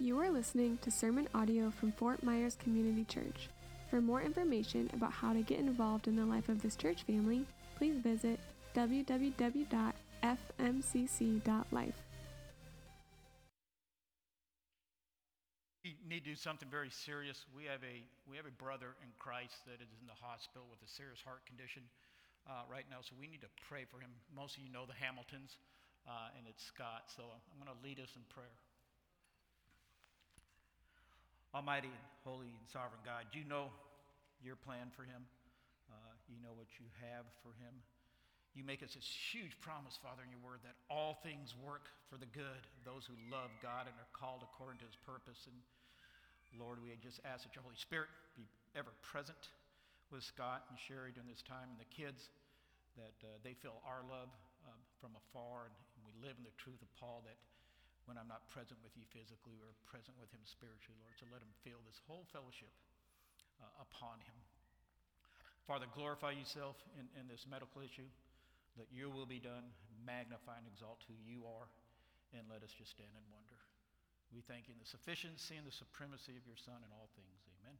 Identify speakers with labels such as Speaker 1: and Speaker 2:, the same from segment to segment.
Speaker 1: You are listening to sermon audio from Fort Myers Community Church. For more information about how to get involved in the life of this church family, please visit www.fmcc.life.
Speaker 2: We need to do something very serious. We have a we have a brother in Christ that is in the hospital with a serious heart condition uh, right now, so we need to pray for him. Most of you know the Hamiltons, uh, and it's Scott. So I'm going to lead us in prayer. Almighty and holy and sovereign God, you know your plan for him. Uh, you know what you have for him. You make us this huge promise, Father, in your word that all things work for the good of those who love God and are called according to his purpose. And Lord, we just ask that your Holy Spirit be ever present with Scott and Sherry during this time and the kids, that uh, they feel our love uh, from afar. And, and we live in the truth of Paul that when I'm not present with you physically, we're present with him spiritually, Lord. So let him feel this whole fellowship uh, upon him. Father, glorify yourself in, in this medical issue. Let your will be done. Magnify and exalt who you are. And let us just stand and wonder. We thank you in the sufficiency and the supremacy of your Son in all things. Amen.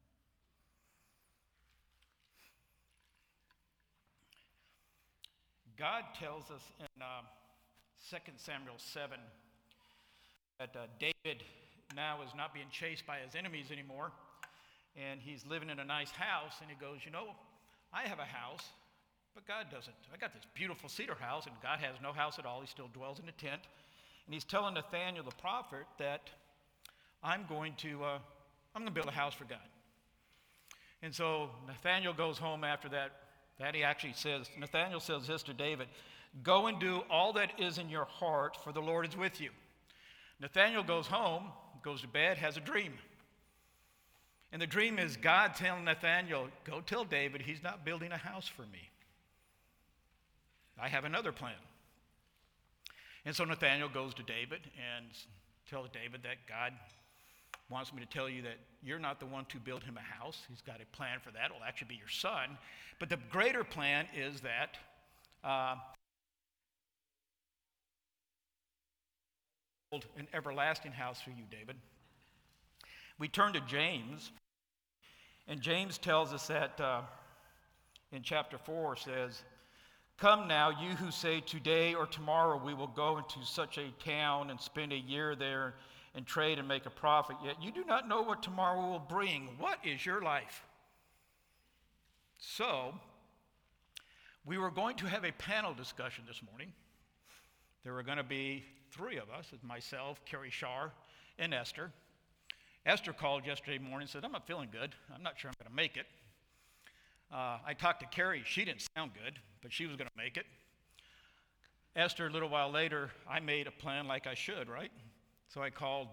Speaker 2: God tells us in uh, 2 Samuel 7 that uh, David now is not being chased by his enemies anymore, and he's living in a nice house, and he goes, You know, I have a house, but God doesn't. I got this beautiful cedar house, and God has no house at all. He still dwells in a tent. And he's telling Nathaniel the prophet that I'm going to, uh, I'm going to build a house for God. And so Nathaniel goes home after that. That he actually says, Nathaniel says this to David Go and do all that is in your heart, for the Lord is with you. Nathaniel goes home, goes to bed, has a dream. And the dream is God telling Nathaniel, Go tell David he's not building a house for me. I have another plan. And so Nathaniel goes to David and tells David that God wants me to tell you that you're not the one to build him a house. He's got a plan for that. It'll actually be your son. But the greater plan is that uh, an everlasting house for you, David. We turn to James, and James tells us that uh, in chapter 4 says, Come now, you who say, Today or tomorrow we will go into such a town and spend a year there and trade and make a profit, yet you do not know what tomorrow will bring. What is your life? So, we were going to have a panel discussion this morning. There were going to be three of us, myself, Carrie Shar, and Esther. Esther called yesterday morning and said, I'm not feeling good. I'm not sure I'm going to make it. Uh, I talked to Carrie. She didn't sound good, but she was going to make it. Esther, a little while later, I made a plan like I should, right? So I called,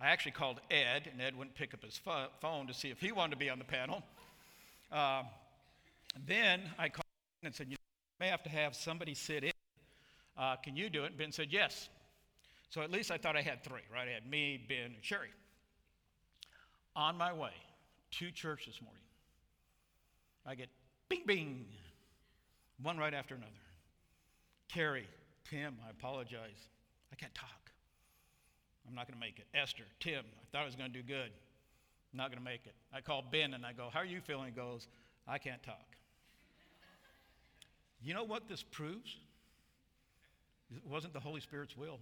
Speaker 2: I actually called Ed, and Ed wouldn't pick up his phone to see if he wanted to be on the panel. Uh, then I called and said, You may have to have somebody sit in. Uh, can you do it? And Ben said, Yes. So at least I thought I had three, right? I had me, Ben, and Sherry. On my way to church this morning, I get bing, bing, one right after another. Carrie, Tim, I apologize. I can't talk. I'm not going to make it. Esther, Tim, I thought I was going to do good. I'm not going to make it. I call Ben and I go, How are you feeling? He goes, I can't talk. You know what this proves? It wasn't the Holy Spirit's will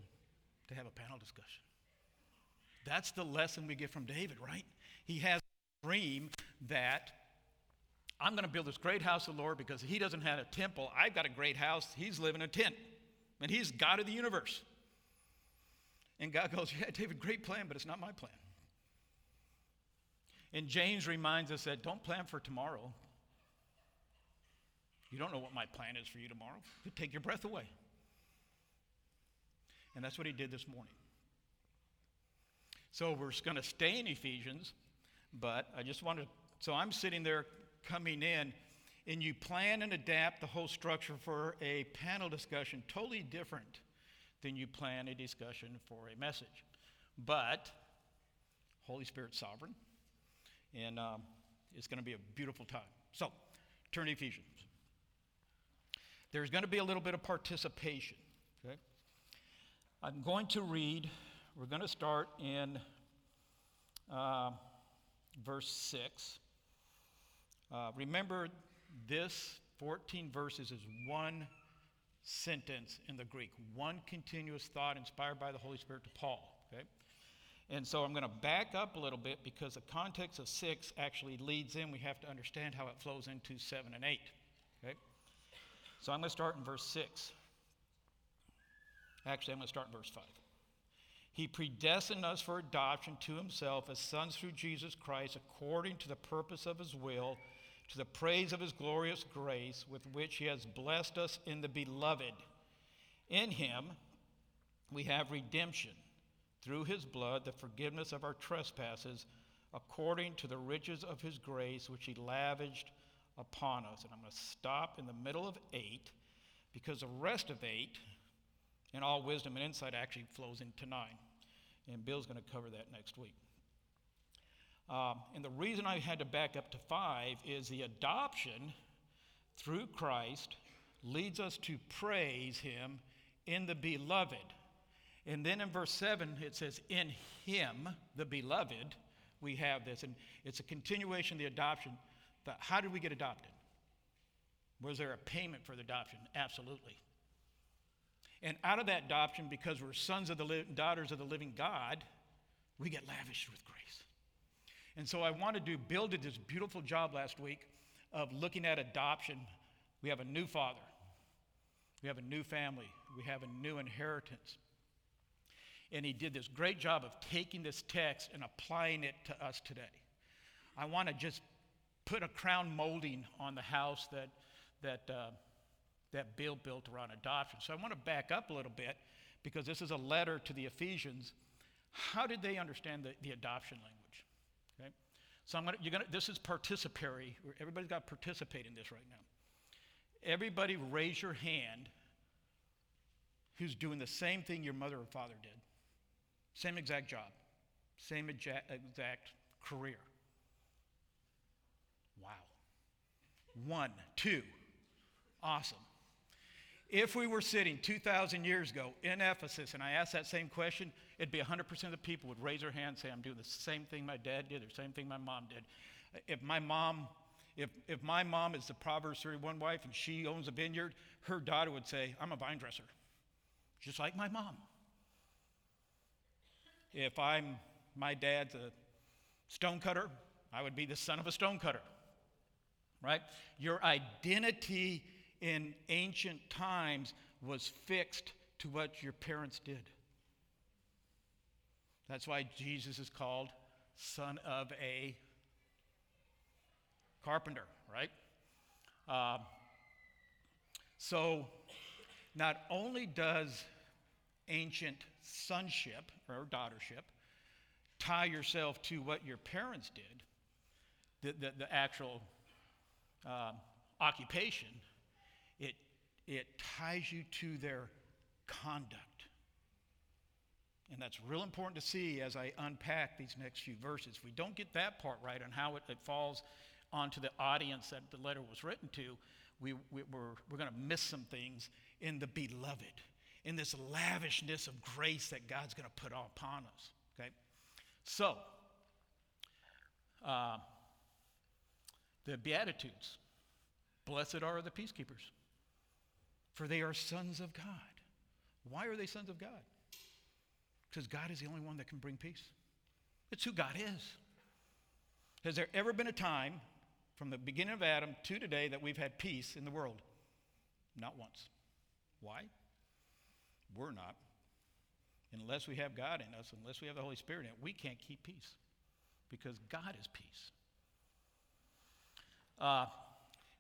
Speaker 2: to have a panel discussion. That's the lesson we get from David, right? He has a dream that I'm going to build this great house of the Lord because he doesn't have a temple. I've got a great house. He's living in a tent. And he's God of the universe. And God goes, Yeah, David, great plan, but it's not my plan. And James reminds us that don't plan for tomorrow. You don't know what my plan is for you tomorrow. You take your breath away. And that's what he did this morning. So we're going to stay in Ephesians, but I just wanted, so I'm sitting there coming in, and you plan and adapt the whole structure for a panel discussion totally different than you plan a discussion for a message. But Holy Spirit sovereign, and um, it's going to be a beautiful time. So turn to Ephesians. There's going to be a little bit of participation. I'm going to read, we're going to start in uh, verse 6. Uh, remember, this 14 verses is one sentence in the Greek, one continuous thought inspired by the Holy Spirit to Paul. Okay? And so I'm going to back up a little bit because the context of 6 actually leads in. We have to understand how it flows into 7 and 8. Okay? So I'm going to start in verse 6. Actually, I'm going to start in verse 5. He predestined us for adoption to himself as sons through Jesus Christ, according to the purpose of his will, to the praise of his glorious grace, with which he has blessed us in the beloved. In him we have redemption through his blood, the forgiveness of our trespasses, according to the riches of his grace, which he lavished upon us. And I'm going to stop in the middle of 8 because the rest of 8 and all wisdom and insight actually flows into 9. And Bill's going to cover that next week. Um, and the reason I had to back up to 5 is the adoption through Christ leads us to praise him in the beloved. And then in verse 7, it says, In him, the beloved, we have this. And it's a continuation of the adoption. But how did we get adopted? Was there a payment for the adoption? Absolutely. And out of that adoption, because we're sons of the li- daughters of the living God, we get lavished with grace. And so I wanted to build this beautiful job last week of looking at adoption. We have a new father, we have a new family, we have a new inheritance. And he did this great job of taking this text and applying it to us today. I want to just put a crown molding on the house that, that, uh, that Bill built around adoption. So I want to back up a little bit because this is a letter to the Ephesians. How did they understand the, the adoption language? Okay? So I'm gonna, you're gonna, this is participatory. Everybody's got to participate in this right now. Everybody raise your hand who's doing the same thing your mother or father did. Same exact job, same exact, exact career. Wow. One, two. Awesome. If we were sitting 2,000 years ago in Ephesus and I asked that same question, it'd be 100% of the people would raise their hand and say, I'm doing the same thing my dad did or the same thing my mom did. If my mom, if, if my mom is the Proverbs 31 wife and she owns a vineyard, her daughter would say, I'm a vine dresser, just like my mom. If I'm my dad's a stonecutter, I would be the son of a stonecutter. Right? Your identity in ancient times was fixed to what your parents did. That's why Jesus is called son of a carpenter, right? Uh, so, not only does ancient sonship or daughtership tie yourself to what your parents did, the, the, the actual uh, occupation, it, it ties you to their conduct. And that's real important to see as I unpack these next few verses. If we don't get that part right on how it, it falls onto the audience that the letter was written to, we, we, we're, we're going to miss some things in the beloved, in this lavishness of grace that God's going to put upon us. Okay? So, uh, the Beatitudes Blessed are the peacekeepers, for they are sons of God. Why are they sons of God? Because God is the only one that can bring peace. It's who God is. Has there ever been a time from the beginning of Adam to today that we've had peace in the world? Not once. Why? We're not. Unless we have God in us, unless we have the Holy Spirit in it, we can't keep peace because God is peace. Uh,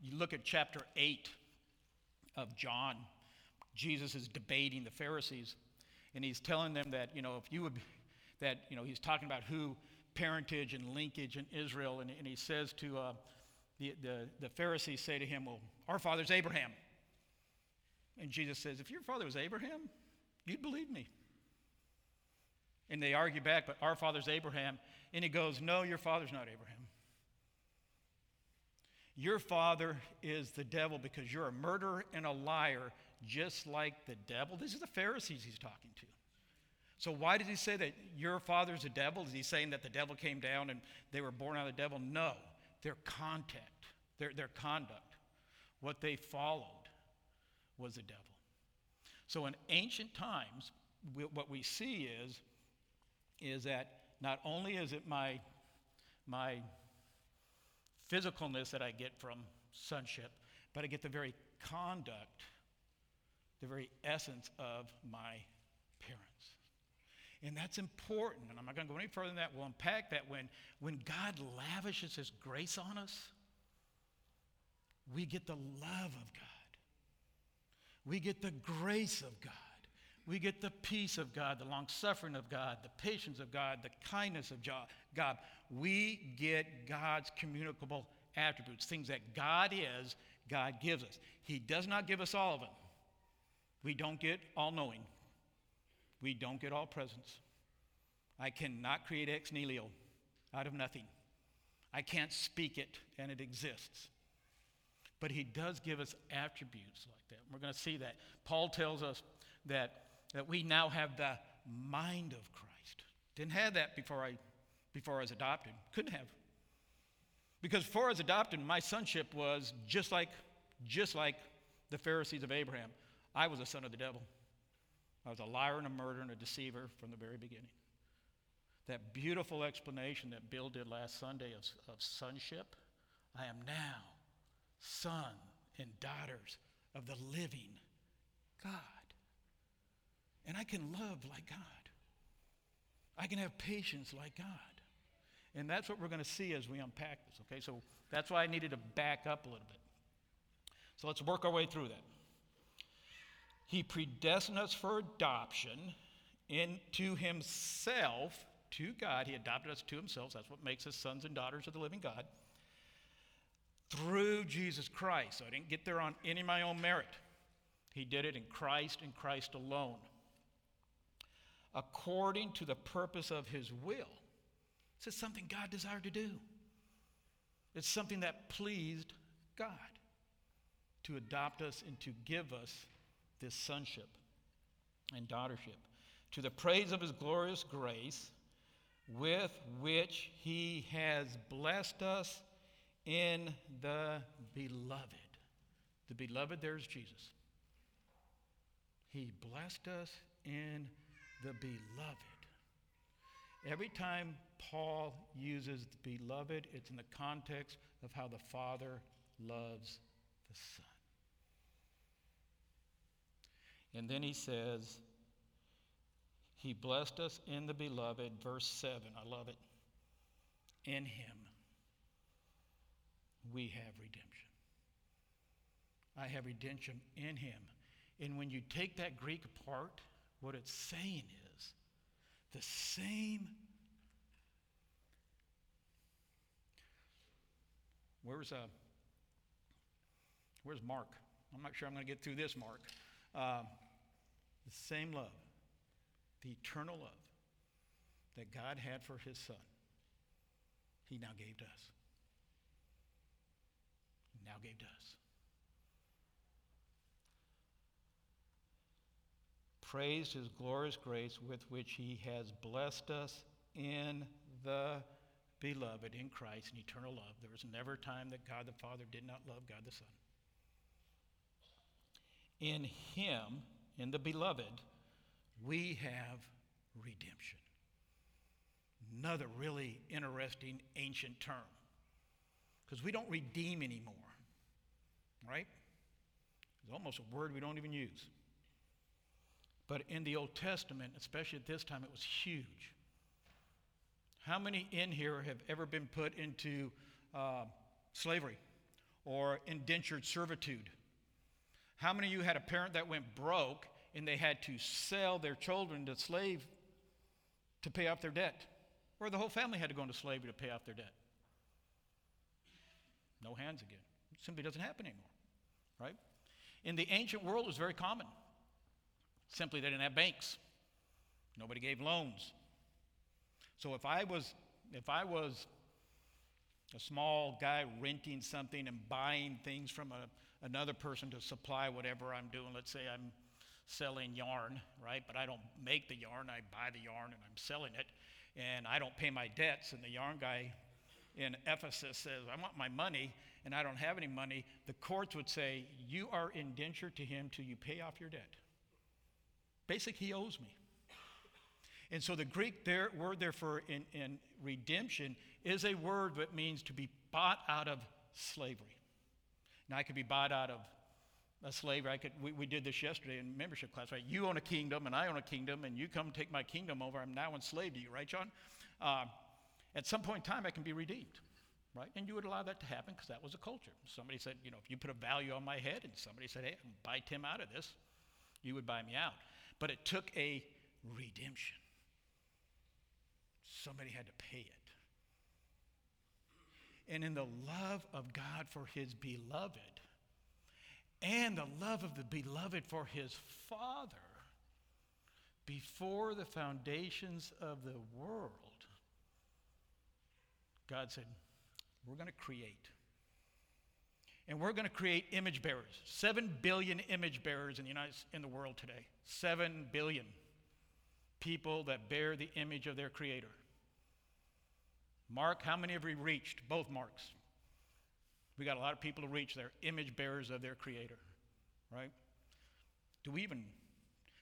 Speaker 2: you look at chapter 8 of John, Jesus is debating the Pharisees, and he's telling them that, you know, if you would, that, you know, he's talking about who parentage and linkage in Israel, and, and he says to uh, the, the, the Pharisees say to him, Well, our father's Abraham. And Jesus says, If your father was Abraham, you'd believe me. And they argue back, but our father's Abraham. And he goes, No, your father's not Abraham. Your father is the devil because you're a murderer and a liar, just like the devil. This is the Pharisees he's talking to. So, why does he say that your father's a devil? Is he saying that the devil came down and they were born out of the devil? No. Their contact, their, their conduct, what they followed was the devil. So, in ancient times, we, what we see is, is that not only is it my, my physicalness that I get from sonship, but I get the very conduct, the very essence of my parents. And that's important. And I'm not going to go any further than that. We'll unpack that when, when God lavishes His grace on us, we get the love of God. We get the grace of God. We get the peace of God, the long suffering of God, the patience of God, the kindness of God. We get God's communicable attributes, things that God is, God gives us. He does not give us all of them. We don't get all knowing, we don't get all presence. I cannot create ex nihilo out of nothing. I can't speak it and it exists. But he does give us attributes like that. We're going to see that. Paul tells us that, that we now have the mind of Christ. Didn't have that before I, before I was adopted. Couldn't have. Because before I was adopted, my sonship was just like, just like the Pharisees of Abraham. I was a son of the devil. I was a liar and a murderer and a deceiver from the very beginning. That beautiful explanation that Bill did last Sunday of, of sonship, I am now son and daughters of the living God. And I can love like God. I can have patience like God. And that's what we're going to see as we unpack this, okay? So that's why I needed to back up a little bit. So let's work our way through that. He predestined us for adoption into himself, to God. He adopted us to himself. That's what makes us sons and daughters of the living God. Through Jesus Christ. So I didn't get there on any of my own merit. He did it in Christ and Christ alone. According to the purpose of his will. This is something God desired to do. It's something that pleased God to adopt us and to give us this sonship and daughtership, to the praise of his glorious grace, with which he has blessed us in the beloved. The beloved, there's Jesus. He blessed us in the beloved. Every time Paul uses the beloved, it's in the context of how the Father loves the Son. And then he says, He blessed us in the beloved, verse 7. I love it. In Him we have redemption. I have redemption in Him. And when you take that Greek apart, what it's saying is the same. Where's, uh, where's Mark? I'm not sure I'm going to get through this, Mark. Uh, the same love, the eternal love that God had for his son, he now gave to us. He now gave to us. Praise his glorious grace with which he has blessed us in the beloved, in Christ, in eternal love. There was never a time that God the Father did not love God the Son. In him, in the beloved, we have redemption. Another really interesting ancient term. Because we don't redeem anymore, right? It's almost a word we don't even use. But in the Old Testament, especially at this time, it was huge. How many in here have ever been put into uh, slavery or indentured servitude? How many of you had a parent that went broke and they had to sell their children to slave to pay off their debt? Or the whole family had to go into slavery to pay off their debt? No hands again. It simply doesn't happen anymore, right? In the ancient world, it was very common. Simply, they didn't have banks. Nobody gave loans. So if I was, if I was a small guy renting something and buying things from a, another person to supply whatever I'm doing, let's say I'm selling yarn, right? But I don't make the yarn, I buy the yarn and I'm selling it. And I don't pay my debts. And the yarn guy in Ephesus says, I want my money and I don't have any money. The courts would say, You are indentured to him till you pay off your debt. Basically, he owes me. And so the Greek there, word there for in, in redemption is a word that means to be bought out of slavery. Now, I could be bought out of a slave. I could, we, we did this yesterday in membership class, right? You own a kingdom and I own a kingdom, and you come take my kingdom over. I'm now enslaved to you, right, John? Uh, at some point in time, I can be redeemed, right? And you would allow that to happen because that was a culture. Somebody said, you know, if you put a value on my head and somebody said, hey, buy Tim out of this, you would buy me out. But it took a redemption. Somebody had to pay it. And in the love of God for his beloved, and the love of the beloved for his Father, before the foundations of the world, God said, We're going to create. And we're going to create image bearers. Seven billion image bearers in the, United, in the world today. Seven billion people that bear the image of their Creator. Mark, how many have we reached? Both marks. We got a lot of people to reach. They're image bearers of their Creator, right? Do we even,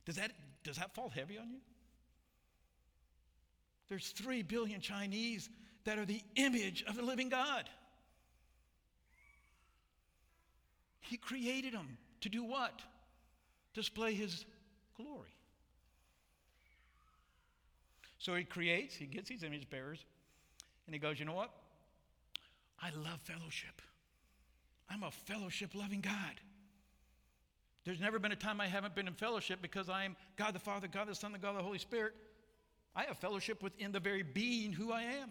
Speaker 2: does that, does that fall heavy on you? There's three billion Chinese that are the image of the living God. He created them to do what? Display His glory. So He creates, He gets these image bearers, and He goes, You know what? I love fellowship. I'm a fellowship loving God. There's never been a time I haven't been in fellowship because I am God the Father, God the Son, the God the Holy Spirit. I have fellowship within the very being who I am.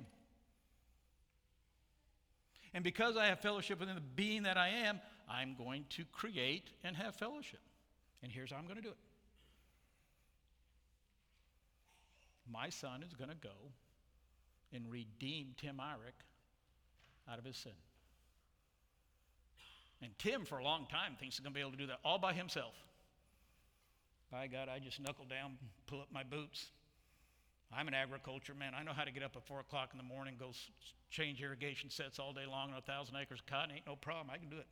Speaker 2: And because I have fellowship within the being that I am, I'm going to create and have fellowship. And here's how I'm going to do it my son is going to go and redeem Tim Irick out of his sin. And Tim, for a long time, thinks he's going to be able to do that all by himself. By God, I just knuckle down, pull up my boots. I'm an agriculture man. I know how to get up at 4 o'clock in the morning, go change irrigation sets all day long on a thousand acres of cotton. Ain't no problem. I can do it.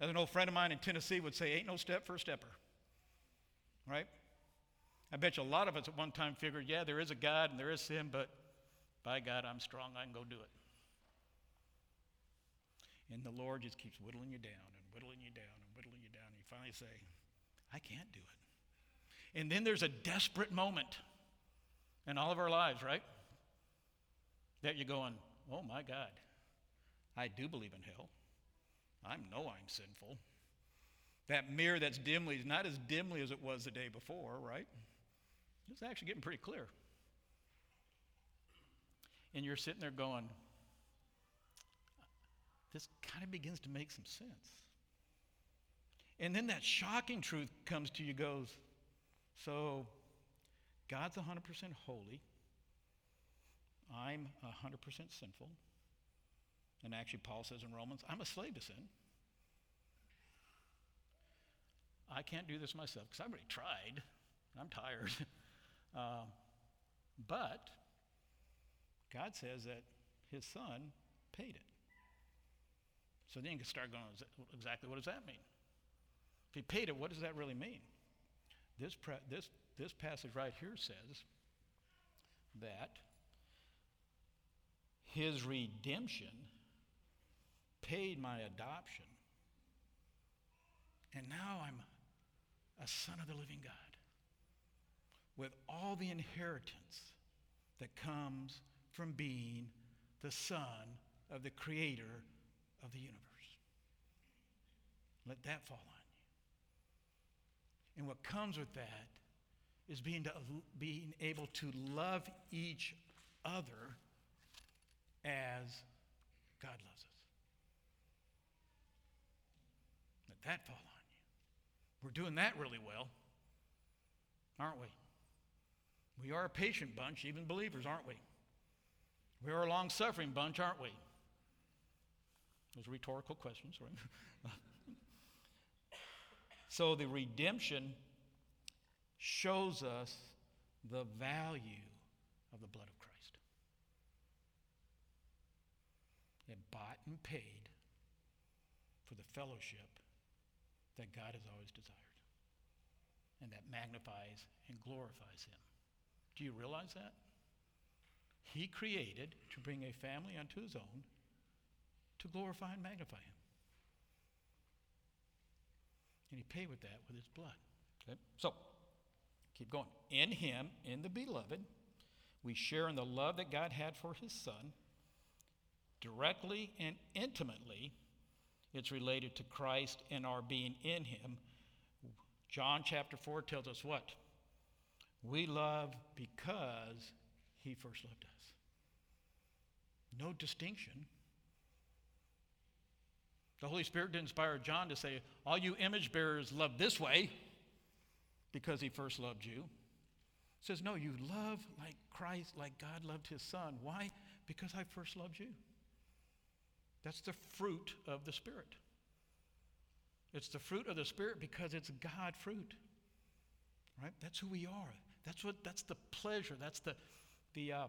Speaker 2: As an old friend of mine in Tennessee would say, ain't no step for a stepper. Right? I bet you a lot of us at one time figured, yeah, there is a God and there is sin, but by God, I'm strong. I can go do it. And the Lord just keeps whittling you down and whittling you down and whittling you down. And you finally say, I can't do it. And then there's a desperate moment in all of our lives, right? That you're going, oh my God, I do believe in hell. I know I'm sinful. That mirror that's dimly not as dimly as it was the day before, right? It's actually getting pretty clear. And you're sitting there going, this kind of begins to make some sense. And then that shocking truth comes to you goes, so God's 100% holy. I'm 100% sinful. And actually, Paul says in Romans, I'm a slave to sin. I can't do this myself because I've already tried. I'm tired. uh, but God says that his son paid it. So then you can start going, exactly what does that mean? If he paid it, what does that really mean? This, pre- this, this passage right here says that his redemption paid my adoption. And now I'm a son of the living God with all the inheritance that comes from being the son of the creator of the universe. Let that fall on you. And what comes with that is being, to, being able to love each other as God loves us. Let that fall on you. We're doing that really well, aren't we? We are a patient bunch, even believers, aren't we? We are a long suffering bunch, aren't we? Those rhetorical questions, right? so the redemption shows us the value of the blood of Christ. It bought and paid for the fellowship that God has always desired and that magnifies and glorifies Him. Do you realize that? He created to bring a family unto His own to glorify and magnify Him. And He paid with that with His blood. Okay? So, keep going. In Him, in the beloved, we share in the love that God had for His Son. Directly and intimately, it's related to Christ and our being in Him. John chapter 4 tells us what? We love because He first loved us. No distinction. The Holy Spirit did inspire John to say, All you image bearers love this way because He first loved you. Says, No, you love like Christ, like God loved His Son. Why? Because I first loved you. That's the fruit of the Spirit. It's the fruit of the Spirit because it's God fruit. Right? That's who we are. That's what. That's the pleasure. That's the, the, uh,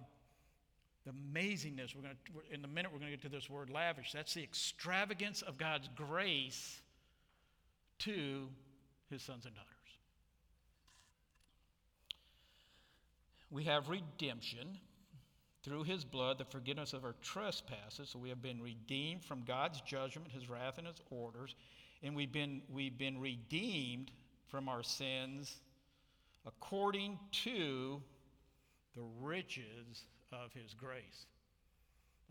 Speaker 2: the amazingness. We're going to. In a minute, we're going to get to this word lavish. That's the extravagance of God's grace to His sons and daughters. We have redemption through his blood, the forgiveness of our trespasses. So we have been redeemed from God's judgment, his wrath, and his orders. And we've been, we've been redeemed from our sins according to the riches of his grace.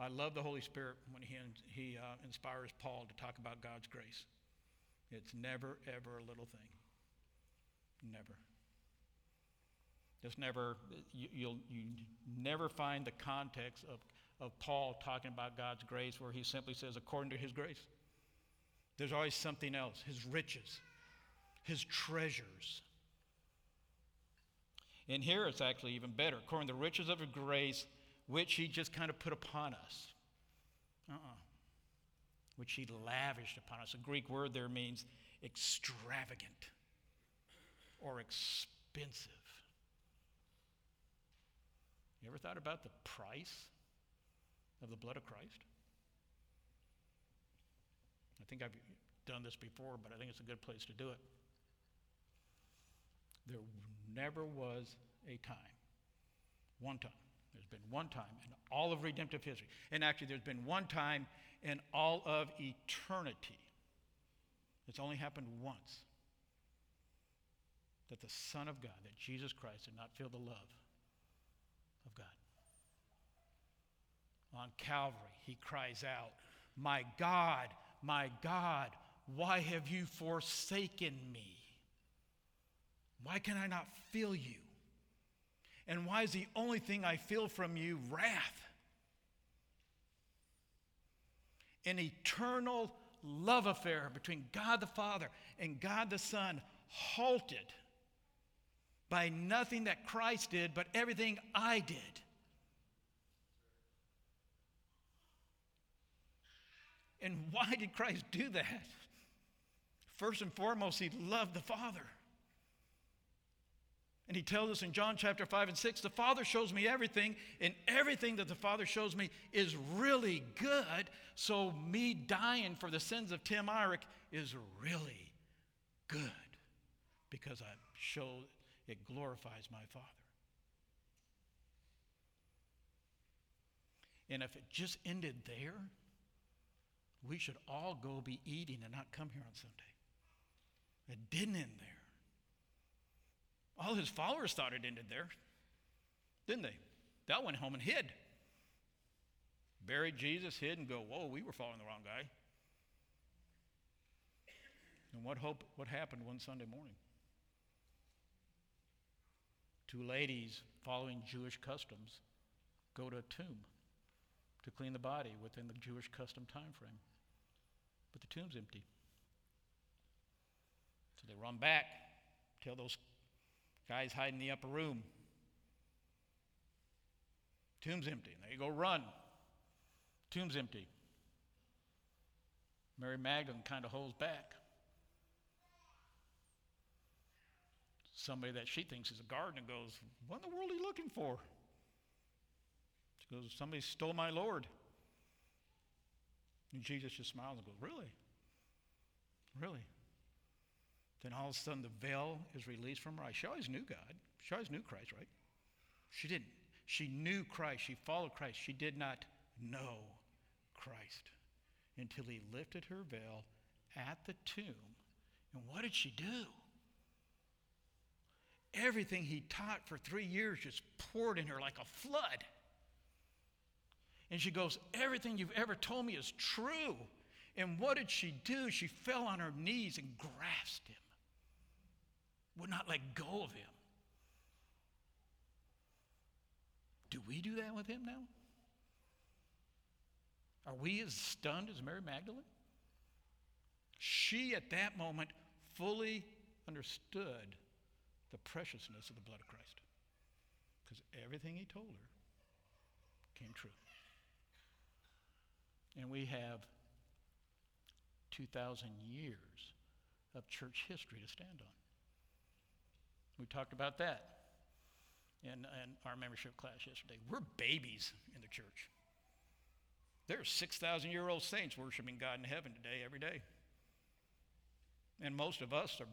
Speaker 2: I love the Holy Spirit when he, he uh, inspires Paul to talk about God's grace. It's never, ever a little thing. Never. Just never, you, you'll you never find the context of, of Paul talking about God's grace where he simply says, according to his grace. There's always something else his riches, his treasures. And here it's actually even better. According to the riches of his grace, which he just kind of put upon us. Uh uh-uh. uh Which he lavished upon us. A Greek word there means extravagant or expensive. You ever thought about the price of the blood of Christ? I think I've done this before, but I think it's a good place to do it. There never was a time, one time, there's been one time in all of redemptive history, and actually there's been one time in all of eternity. It's only happened once that the Son of God, that Jesus Christ did not feel the love of God. On Calvary, he cries out, My God, my God, why have you forsaken me? Why can I not feel you? And why is the only thing I feel from you wrath? An eternal love affair between God the Father and God the Son halted by nothing that Christ did, but everything I did. And why did Christ do that? First and foremost, he loved the Father. And he tells us in John chapter 5 and 6 the Father shows me everything, and everything that the Father shows me is really good. So, me dying for the sins of Tim Irick is really good because I show it glorifies my Father. And if it just ended there, we should all go be eating and not come here on Sunday. It didn't end there. All his followers thought it ended there, didn't they? That went home and hid. Buried Jesus, hid, and go, whoa, we were following the wrong guy. And what hope what happened one Sunday morning? Two ladies following Jewish customs go to a tomb to clean the body within the Jewish custom time frame. But the tomb's empty. So they run back, tell those guys hiding in the upper room. Tomb's empty. And they go run. Tomb's empty. Mary Magdalene kind of holds back. Somebody that she thinks is a gardener goes, What in the world are you looking for? She goes, Somebody stole my Lord. And Jesus just smiles and goes, Really? Really? Then all of a sudden the veil is released from her eyes. She always knew God. She always knew Christ, right? She didn't. She knew Christ. She followed Christ. She did not know Christ until he lifted her veil at the tomb. And what did she do? Everything he taught for three years just poured in her like a flood. And she goes, Everything you've ever told me is true. And what did she do? She fell on her knees and grasped him, would not let go of him. Do we do that with him now? Are we as stunned as Mary Magdalene? She, at that moment, fully understood the preciousness of the blood of Christ. Because everything he told her came true. And we have 2,000 years of church history to stand on. We talked about that in, in our membership class yesterday. We're babies in the church. There are 6,000 year old saints worshiping God in heaven today, every day. And most of us are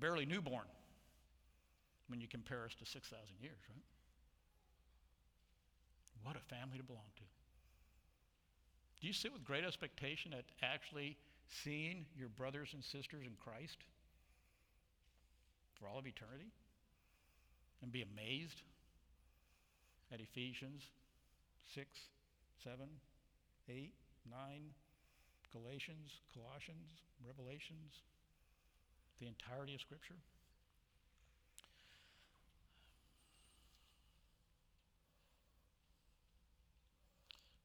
Speaker 2: barely newborn when you compare us to 6,000 years, right? What a family to belong to. Do you sit with great expectation at actually seeing your brothers and sisters in Christ for all of eternity? And be amazed at Ephesians 6, 7, 8, 9, Galatians, Colossians, Revelations, the entirety of Scripture?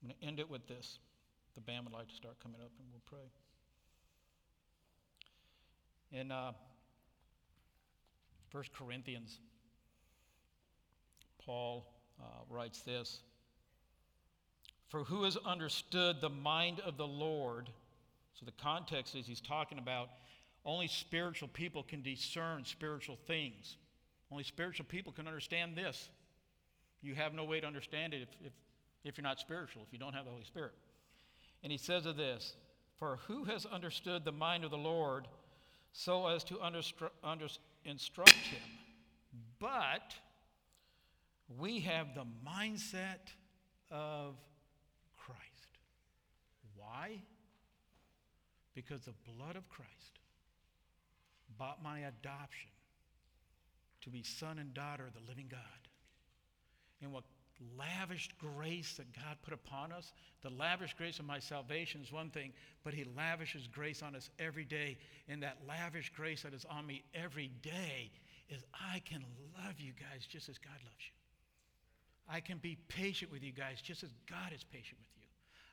Speaker 2: I'm going to end it with this. The band would like to start coming up and we'll pray. In uh, 1 Corinthians, Paul uh, writes this For who has understood the mind of the Lord? So the context is he's talking about only spiritual people can discern spiritual things. Only spiritual people can understand this. You have no way to understand it if, if if you're not spiritual, if you don't have the Holy Spirit. And he says of this For who has understood the mind of the Lord so as to understru- under- instruct him? But we have the mindset of Christ. Why? Because the blood of Christ bought my adoption to be son and daughter of the living God. And what lavished grace that God put upon us. The lavish grace of my salvation is one thing, but He lavishes grace on us every day. And that lavish grace that is on me every day is I can love you guys just as God loves you. I can be patient with you guys just as God is patient with you.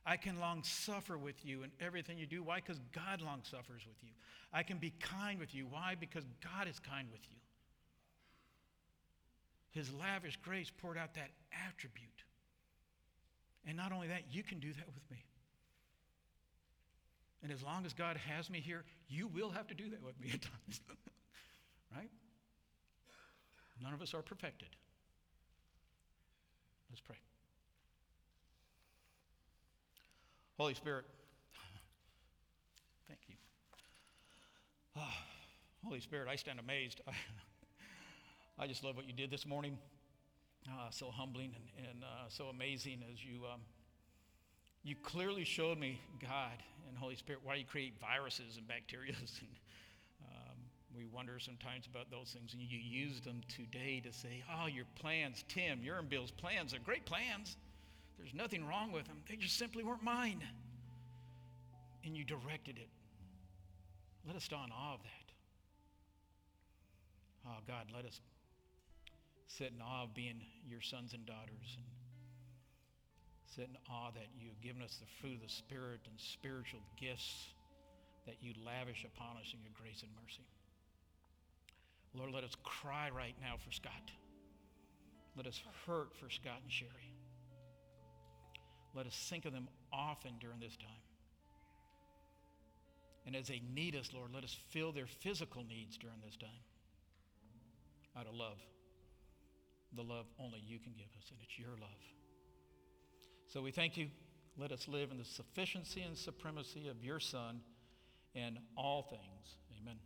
Speaker 2: I can long suffer with you in everything you do. Why? Because God long suffers with you. I can be kind with you. Why? Because God is kind with you. His lavish grace poured out that attribute. And not only that, you can do that with me. And as long as God has me here, you will have to do that with me at times. right? None of us are perfected. Let's pray. Holy Spirit, thank you. Oh, Holy Spirit, I stand amazed. I just love what you did this morning. Uh, so humbling and, and uh, so amazing as you, um, you clearly showed me, God and Holy Spirit, why you create viruses and bacteria. And um, we wonder sometimes about those things. And you used them today to say, oh, your plans, Tim, your and Bill's plans are great plans. There's nothing wrong with them. They just simply weren't mine. And you directed it. Let us stand in awe of that. Oh, God, let us sit in awe of being your sons and daughters and sit in awe that you've given us the fruit of the Spirit and spiritual gifts that you lavish upon us in your grace and mercy. Lord, let us cry right now for Scott. Let us hurt for Scott and Sherry. Let us think of them often during this time. And as they need us, Lord, let us fill their physical needs during this time. out of love. The love only you can give us, and it's your love. So we thank you. Let us live in the sufficiency and supremacy of your Son in all things. Amen.